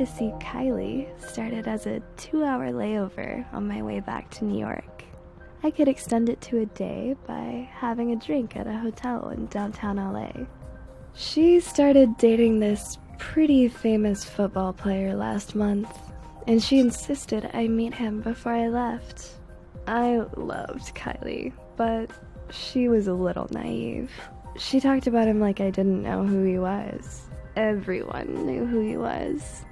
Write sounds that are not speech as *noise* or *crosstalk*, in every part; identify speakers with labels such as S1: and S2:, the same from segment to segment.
S1: to see Kylie started as a two hour layover on my way back to New York. I could extend it to a day by having a drink at a hotel in downtown LA. She started dating this pretty famous football player last month, and she insisted I meet him before I left. I loved Kylie, but she was a little naive. She talked about him like I didn't know who he was. Everyone knew who he was.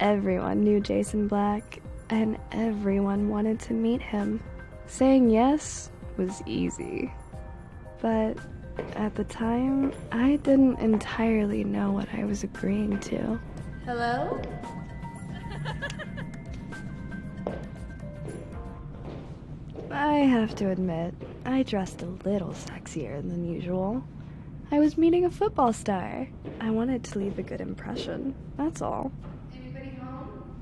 S1: Everyone knew Jason Black, and everyone wanted to meet him. Saying yes was easy. But at the time, I didn't entirely know what I was agreeing to.
S2: Hello? *laughs*
S1: I have to admit, I dressed a little sexier than usual. I was meeting a football star. I wanted to leave a good impression, that's all.
S2: Anybody home?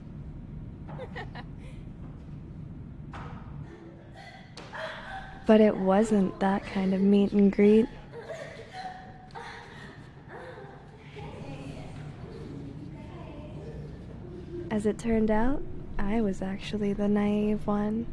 S1: But it wasn't that kind of meet and greet. As it turned out, I was actually the naive one.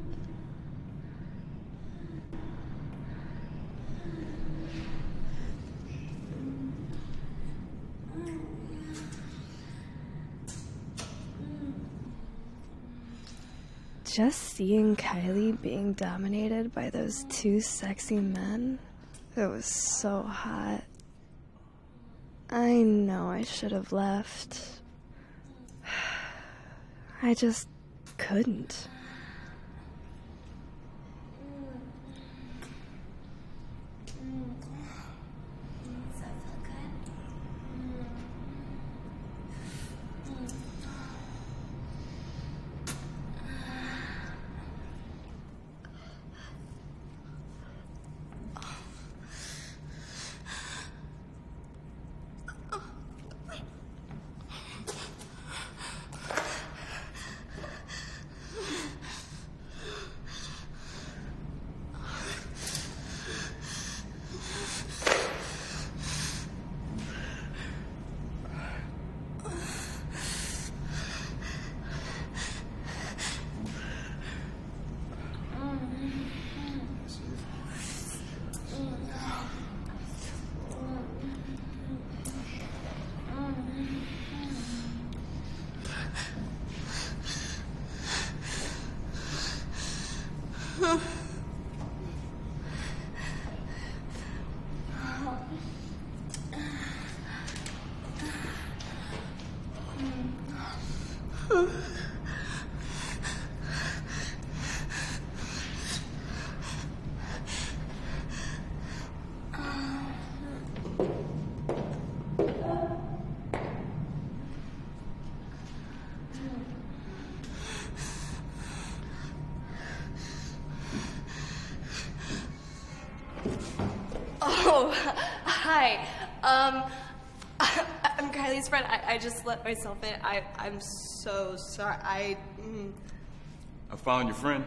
S1: Just seeing Kylie being dominated by those two sexy men, it was so hot. I know I should have left. *sighs* I just couldn't.
S2: Does that feel good?
S3: Oh, *laughs* hi. Um, *laughs* I'm Kylie's friend. I, I just let myself in. I, I'm so sorry. I. Mm.
S4: I found your friend.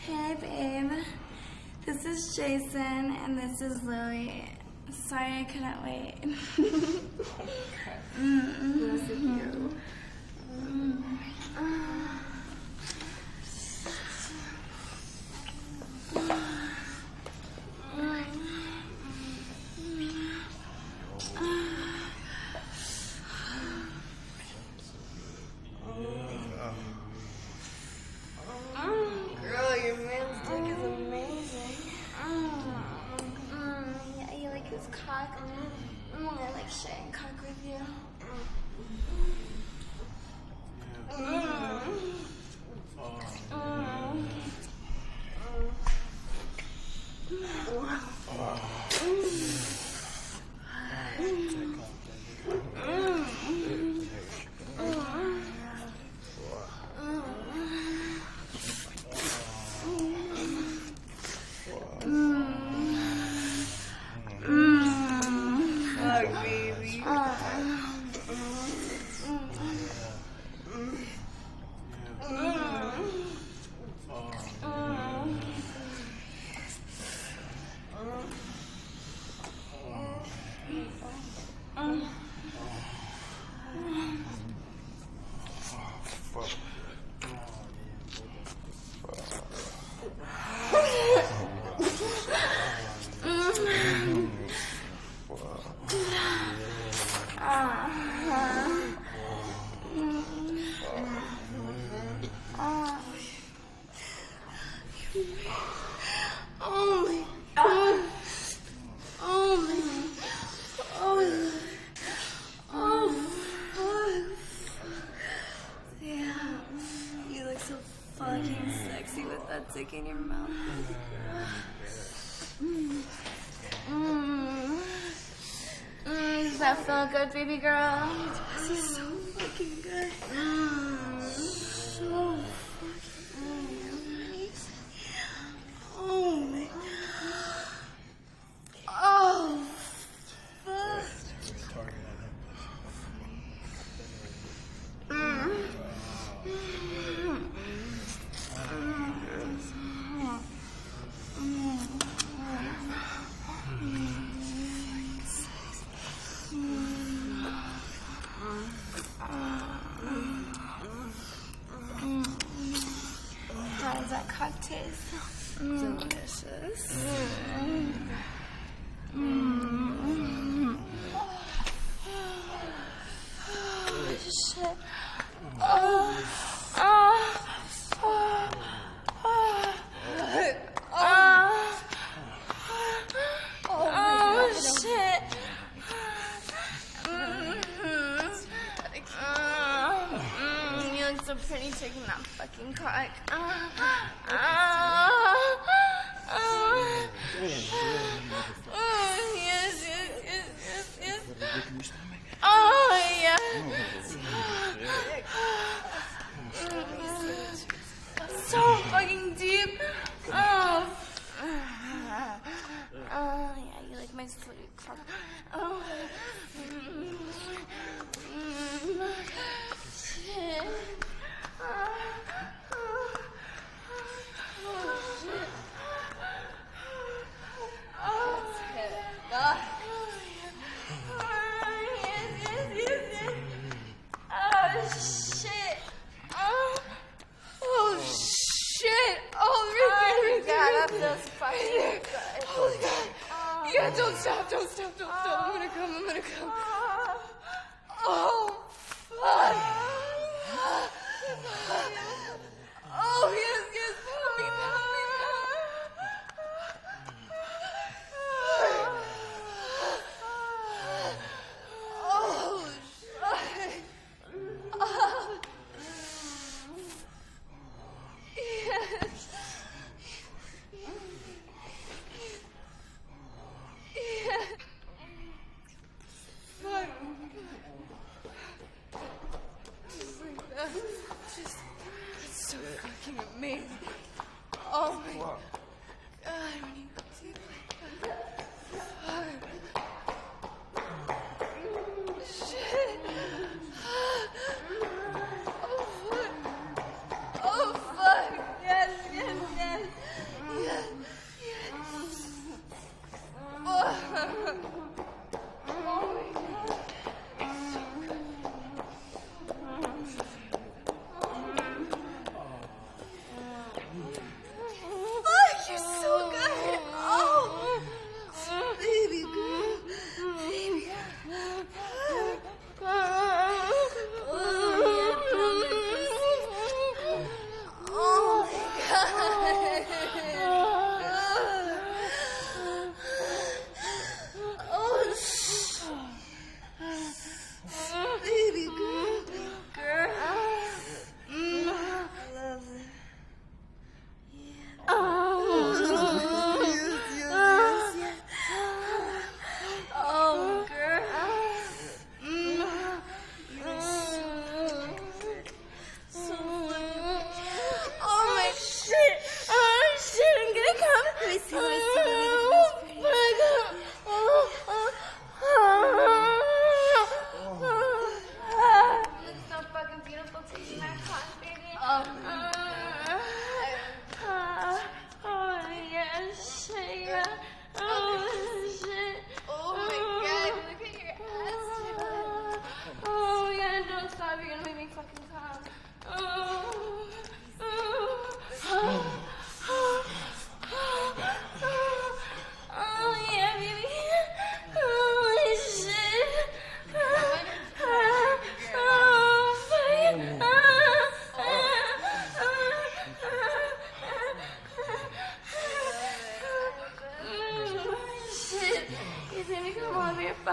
S2: Hey, babe. This is Jason, and this is Lily. Sorry I couldn't wait. *laughs* Girl, sexy with that dick in your mouth. Mm. Mm. That feel good, baby girl? This is so fucking good. Mm. So fucking nice. Oh my. Oh. Fuck. Mm. How does that cock taste? Delicious. Oh, shit. Oh, oh, oh, oh, oh, oh, shit. Mhm. Mm, You look so pretty taking that fucking cock. Ah, ah, ah. Oh, yes, yes, yes, yes, yes. Oh, yeah. So fucking deep. Oh. Oh, yeah, you like my cock. Oh. Fucking good. Holy God. Yeah, don't stop, don't stop, don't stop. I'm gonna come, I'm gonna come. Oh, fuck.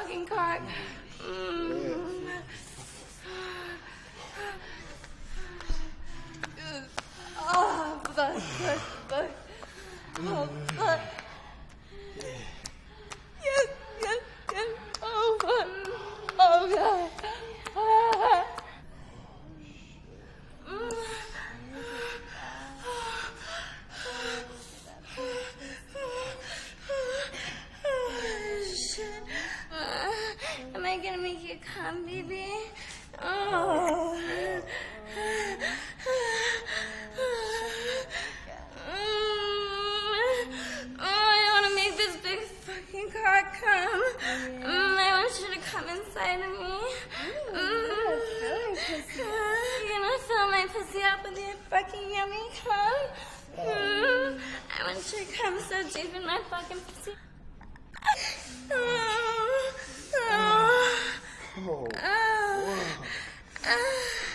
S2: fucking car. fucking yummy cum? Mm. I want your cum so deep in my fucking pussy. Oh. Oh.
S5: Oh.
S2: oh.
S1: oh.